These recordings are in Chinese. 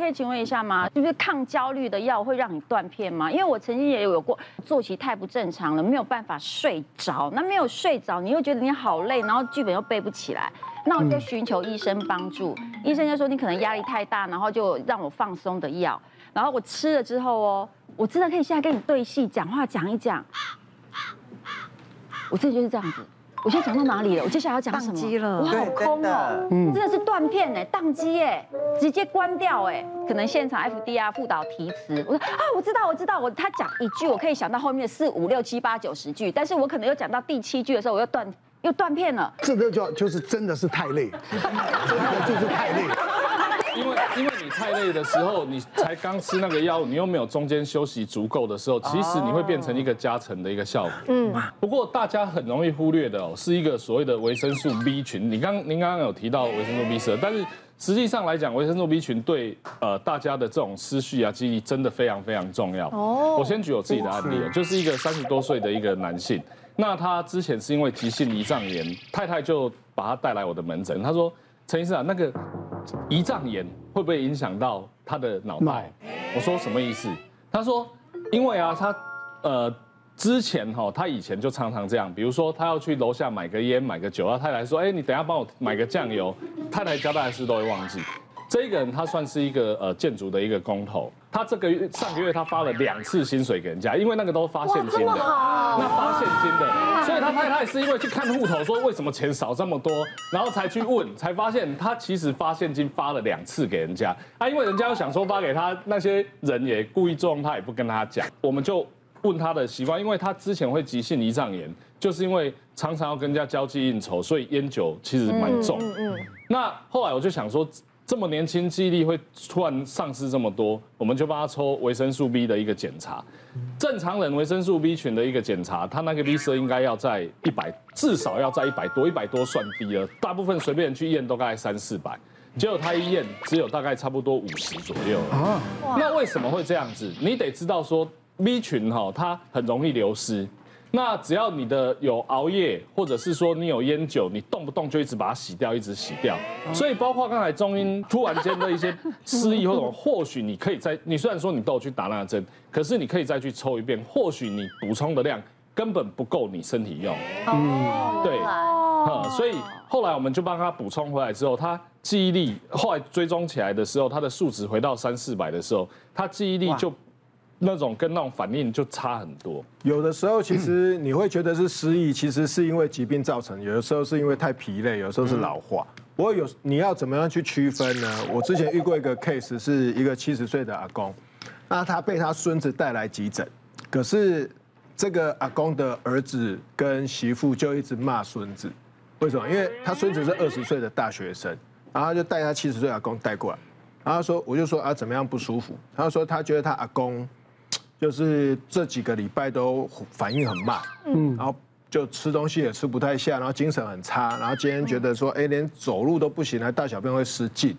可以请问一下吗？就是抗焦虑的药会让你断片吗？因为我曾经也有过作息太不正常了，没有办法睡着。那没有睡着，你又觉得你好累，然后剧本又背不起来，那我就寻求医生帮助。医生就说你可能压力太大，然后就让我放松的药。然后我吃了之后哦，我真的可以现在跟你对戏讲话讲一讲。我这就是这样子。我现在讲到哪里了？我接下来要讲什么？宕机了，我好空哦，真的是断片哎，宕机哎，直接关掉哎，可能现场 FDR 副导提词，我说啊，我知道，我知道，我他讲一句，我可以想到后面四五六七八九十句，但是我可能又讲到第七句的时候，我又断又断片了。这个就就是真的是太累，真的就是太累。因为你太累的时候，你才刚吃那个药，你又没有中间休息足够的时候，其实你会变成一个加成的一个效果。嗯。不过大家很容易忽略的哦，是一个所谓的维生素 B 群。你刚您刚刚有提到维生素 B 十二，但是实际上来讲，维生素 B 群对呃大家的这种思绪啊记忆真的非常非常重要。哦。我先举我自己的案例，就是一个三十多岁的一个男性，那他之前是因为急性胰脏炎，太太就把他带来我的门诊，他说。陈医生啊，那个胰脏炎会不会影响到他的脑袋？我说什么意思？他说，因为啊，他呃之前哈，他以前就常常这样，比如说他要去楼下买个烟、买个酒，他太太说，哎，你等下帮我买个酱油，太太交代的事都会忘记。这个人他算是一个呃建筑的一个工头，他这个月上个月他发了两次薪水给人家，因为那个都是发现金的，那发现金的，所以他太太是因为去看户头说为什么钱少这么多，然后才去问，才发现他其实发现金发了两次给人家，啊，因为人家又想说发给他那些人也故意作弄他，也不跟他讲，我们就问他的习惯，因为他之前会急性胰脏炎，就是因为常常要跟人家交际应酬，所以烟酒其实蛮重，嗯嗯，那后来我就想说。这么年轻，记忆力会突然丧失这么多，我们就帮他抽维生素 B 的一个检查。正常人维生素 B 群的一个检查，他那个 B 十二应该要在一百，至少要在一百多，一百多算低了。大部分随便人去验都大概三四百，结果他一验只有大概差不多五十左右。啊，那为什么会这样子？你得知道说 B 群哈，它很容易流失。那只要你的有熬夜，或者是说你有烟酒，你动不动就一直把它洗掉，一直洗掉。所以包括刚才中英突然间的一些失忆或者或许你可以再，你虽然说你都有去打那个针，可是你可以再去抽一遍，或许你补充的量根本不够你身体用。嗯，对，嗯，所以后来我们就帮他补充回来之后，他记忆力后来追踪起来的时候，他的数值回到三四百的时候，他记忆力就。那种跟那种反应就差很多。有的时候其实你会觉得是失忆，其实是因为疾病造成；有的时候是因为太疲累，有时候是老化。不过有你要怎么样去区分呢？我之前遇过一个 case，是一个七十岁的阿公，那他被他孙子带来急诊，可是这个阿公的儿子跟媳妇就一直骂孙子，为什么？因为他孙子是二十岁的大学生，然后就带他七十岁阿公带过来，然后说我就说啊怎么样不舒服？他说他觉得他阿公。就是这几个礼拜都反应很慢，嗯，然后就吃东西也吃不太下，然后精神很差，然后今天觉得说，哎，连走路都不行，还大小便会失禁，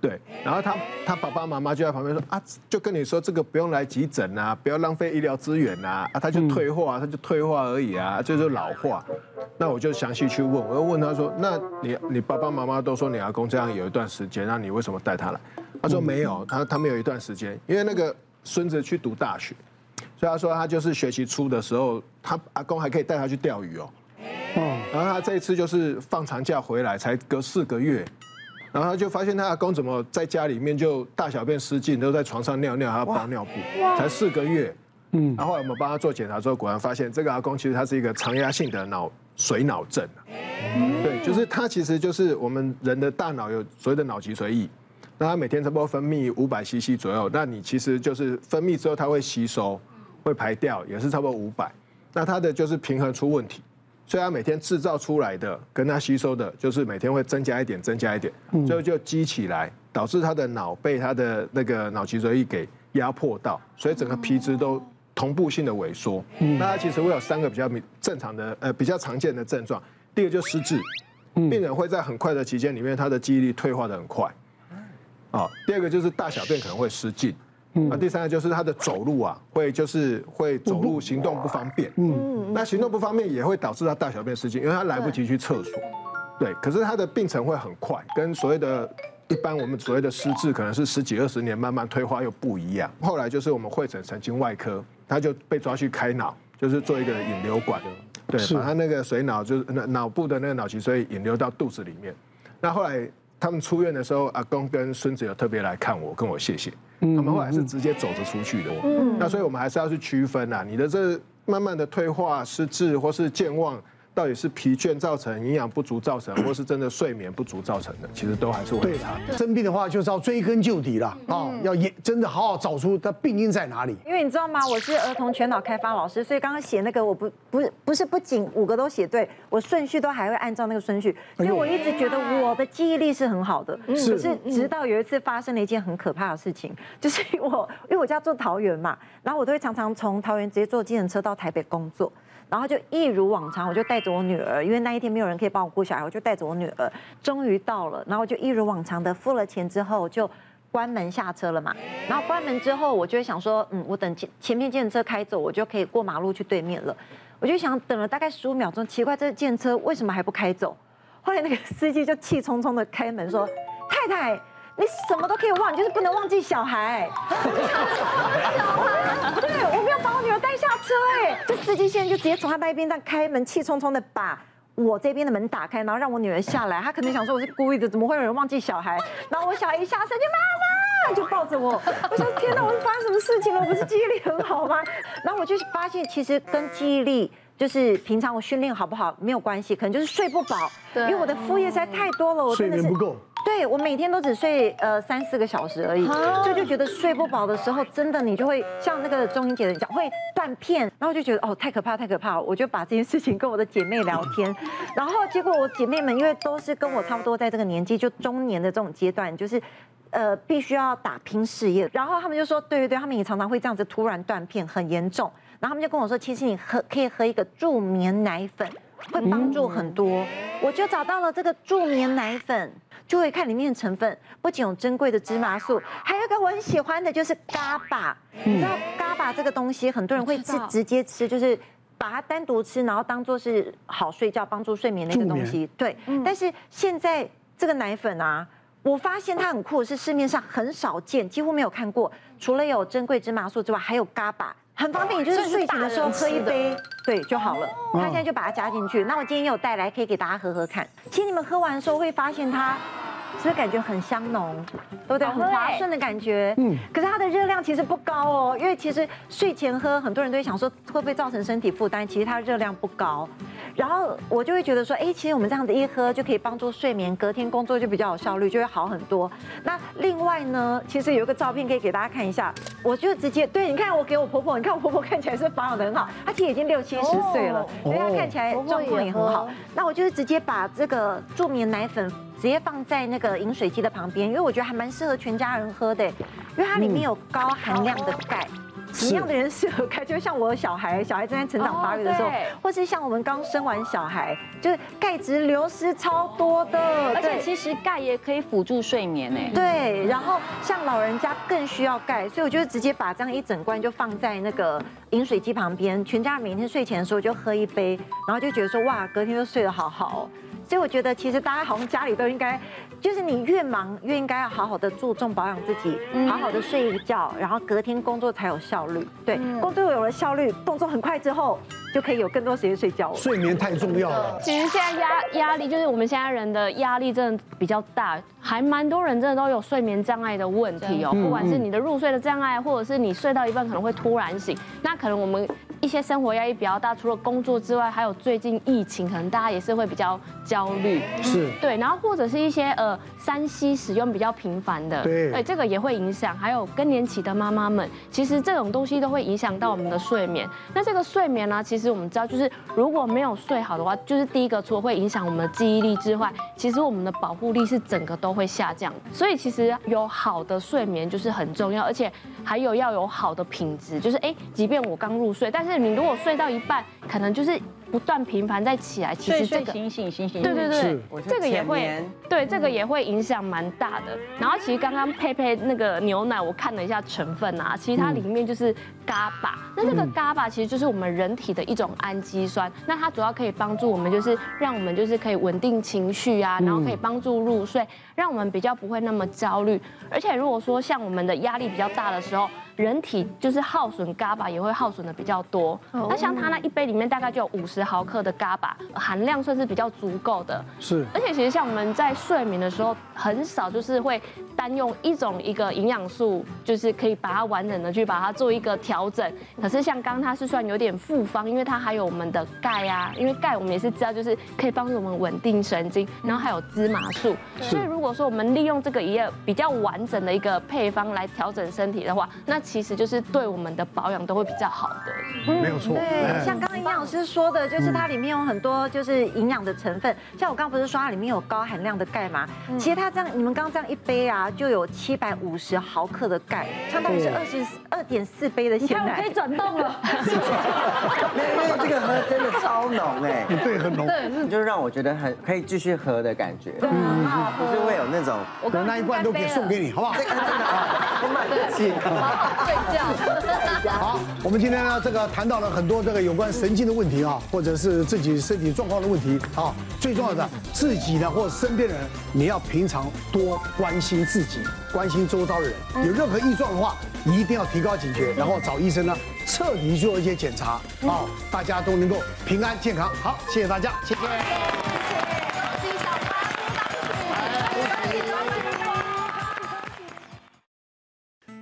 对，然后他他爸爸妈妈就在旁边说啊，就跟你说这个不用来急诊啊，不要浪费医疗资源啊，啊，他就退化，他就退化而已啊，就是老化。那我就详细去问，我又问他说，那你你爸爸妈妈都说你阿公这样有一段时间，那你为什么带他来？他说没有，他他们有一段时间，因为那个。孙子去读大学，所以他说他就是学期初的时候，他阿公还可以带他去钓鱼哦。哦。然后他这一次就是放长假回来，才隔四个月，然后他就发现他阿公怎么在家里面就大小便失禁，都在床上尿尿，还要包尿布，才四个月。嗯。然后我们帮他做检查之后，果然发现这个阿公其实他是一个常压性的脑水脑症。嗯。对，就是他其实就是我们人的大脑有所谓的脑脊髓液。那它每天差不多分泌五百 CC 左右，那你其实就是分泌之后它会吸收，会排掉，也是差不多五百。那它的就是平衡出问题，所以它每天制造出来的跟它吸收的，就是每天会增加一点，增加一点，最后就积起来，导致它的脑被它的那个脑脊髓液给压迫到，所以整个皮质都同步性的萎缩。那它其实会有三个比较正常的呃比较常见的症状，第一个就失智，病人会在很快的期间里面，他的记忆力退化的很快。啊，第二个就是大小便可能会失禁，那第三个就是他的走路啊，会就是会走路行动不方便，嗯，那行动不方便也会导致他大小便失禁，因为他来不及去厕所，对，可是他的病程会很快，跟所谓的一般我们所谓的失智可能是十几二十年慢慢退化又不一样。后来就是我们会诊神经外科，他就被抓去开脑，就是做一个引流管，对，把他那个水脑就是脑部的那个脑脊髓引流到肚子里面。那后来他们出院的时候，阿公跟孙子有特别来看我，跟我谢谢。他们后来是直接走着出去的。那所以我们还是要去区分啊，你的这慢慢的退化、失智或是健忘。到底是疲倦造成、营养不足造成，或是真的睡眠不足造成的，其实都还是会差。生病的话就是要追根究底了啊，要也真的好好找出它病因在哪里。因为你知道吗？我是儿童全脑开发老师，所以刚刚写那个我不不是不是不仅五个都写对，我顺序都还会按照那个顺序。所以我一直觉得我的记忆力是很好的，可是直到有一次发生了一件很可怕的事情，就是我因为我家住桃园嘛，然后我都会常常从桃园直接坐计程车到台北工作。然后就一如往常，我就带着我女儿，因为那一天没有人可以帮我顾小孩，我就带着我女儿，终于到了。然后就一如往常的付了钱之后，就关门下车了嘛。然后关门之后，我就会想说，嗯，我等前前面计程车开走，我就可以过马路去对面了。我就想等了大概十五秒钟，奇怪，这计程车为什么还不开走？后来那个司机就气冲冲的开门说：“太太。”你什么都可以忘，你就是不能忘记小孩。小孩，对，车，哎，这司机现在就直接从他那边这样开门，气冲冲的把我这边的门打开，然后让我女儿下来。他可能想说我是故意的，怎么会有人忘记小孩？然后我小孩一下车就妈妈，就抱着我。我说天哪，我是发生什么事情了？我不是记忆力很好吗？然后我就发现，其实跟记忆力就是平常我训练好不好没有关系，可能就是睡不饱，因为我的副业实在太多了，我真的是睡眠不够。对，我每天都只睡呃三四个小时而已，所以就觉得睡不饱的时候，真的你就会像那个钟英姐的讲，会断片，然后就觉得哦太可怕太可怕，我就把这件事情跟我的姐妹聊天，然后结果我姐妹们因为都是跟我差不多在这个年纪，就中年的这种阶段，就是呃必须要打拼事业，然后他们就说对对对，他们也常常会这样子突然断片，很严重，然后他们就跟我说，其实你喝可以喝一个助眠奶粉，会帮助很多，我就找到了这个助眠奶粉。就会看里面的成分，不仅有珍贵的芝麻素，还有一个我很喜欢的，就是嘎巴。你知道嘎巴这个东西，很多人会吃直接吃，就是把它单独吃，然后当做是好睡觉、帮助睡眠的一个东西。对，但是现在这个奶粉啊，我发现它很酷，是市面上很少见，几乎没有看过。除了有珍贵芝麻素之外，还有嘎巴，很方便，就是睡前的时候喝一杯，对就好了。他现在就把它加进去。那我今天有带来，可以给大家喝喝看。其实你们喝完的时候会发现它。是不是感觉很香浓，对不对？很滑顺的感觉。嗯。可是它的热量其实不高哦，因为其实睡前喝，很多人都会想说会不会造成身体负担？其实它热量不高。然后我就会觉得说，哎，其实我们这样子一喝就可以帮助睡眠，隔天工作就比较有效率，就会好很多。那另外呢，其实有一个照片可以给大家看一下，我就直接对，你看我给我婆婆，你看我婆婆看起来是保养得很好，她其实已经六七十岁了，所以她看起来状况也很好。那我就是直接把这个助眠奶粉。直接放在那个饮水机的旁边，因为我觉得还蛮适合全家人喝的，因为它里面有高含量的钙，什么样的人适合开？就像我小孩，小孩正在成长发育的时候，或是像我们刚生完小孩，就是钙质流失超多的。而且其实钙也可以辅助睡眠呢。对，然后像老人家更需要钙，所以我就直接把这样一整罐就放在那个饮水机旁边，全家人每天睡前的时候就喝一杯，然后就觉得说哇，隔天就睡得好好。所以我觉得，其实大家好像家里都应该，就是你越忙越应该要好好的注重保养自己，好好的睡一觉，然后隔天工作才有效率。对，工作有了效率，动作很快之后，就可以有更多时间睡觉了。睡眠太重要了。其实现在压压力，就是我们现在人的压力真的比较大，还蛮多人真的都有睡眠障碍的问题哦。不管是你的入睡的障碍，或者是你睡到一半可能会突然醒，那可能我们。一些生活压力比较大，除了工作之外，还有最近疫情，可能大家也是会比较焦虑，是对，然后或者是一些呃三西使用比较频繁的，对，这个也会影响。还有更年期的妈妈们，其实这种东西都会影响到我们的睡眠。那这个睡眠呢，其实我们知道，就是如果没有睡好的话，就是第一个除了会影响我们的记忆力之外，其实我们的保护力是整个都会下降。所以其实有好的睡眠就是很重要，而且还有要有好的品质，就是哎，即便我刚入睡，但是。你如果睡到一半，可能就是不断频繁再起来，其实这个醒醒醒醒，对对对，这个也会对这个也会影响蛮大的。然后其实刚刚佩佩那个牛奶，我看了一下成分啊，其实它里面就是嘎巴，那这个嘎巴其实就是我们人体的一种氨基酸，那它主要可以帮助我们，就是让我们就是可以稳定情绪啊，然后可以帮助入睡，让我们比较不会那么焦虑。而且如果说像我们的压力比较大的时候，人体就是耗损 GABA 也会耗损的比较多。那像它那一杯里面大概就有五十毫克的 GABA，含量算是比较足够的。是。而且其实像我们在睡眠的时候，很少就是会单用一种一个营养素，就是可以把它完整的去把它做一个调整。可是像刚刚它是算有点复方，因为它还有我们的钙啊，因为钙我们也是知道就是可以帮助我们稳定神经，然后还有芝麻素。所以如果说我们利用这个一个比较完整的一个配方来调整身体的话，那其实就是对我们的保养都会比较好的，没有错。对，像刚刚营养师说的，就是它里面有很多就是营养的成分。像我刚刚不是说它里面有高含量的钙吗？其实它这样，你们刚刚这样一杯啊，就有七百五十毫克的钙，相当于是二十二点四杯的鲜奶。我可以转动了。因为这个喝真的超浓哎，对，很浓。对，就让我觉得很可以继续喝的感觉。嗯，不是会有那种，我那一罐都可以送给你，好不好？这 个真的我买得起。睡觉。好，我们今天呢，这个谈到了很多这个有关神经的问题啊，或者是自己身体状况的问题啊。最重要的，自己呢，或者身边的人，你要平常多关心自己，关心周遭的人。有任何异状的话，一定要提高警觉，然后找医生呢，彻底做一些检查啊，大家都能够平安健康。好，谢谢大家，谢谢。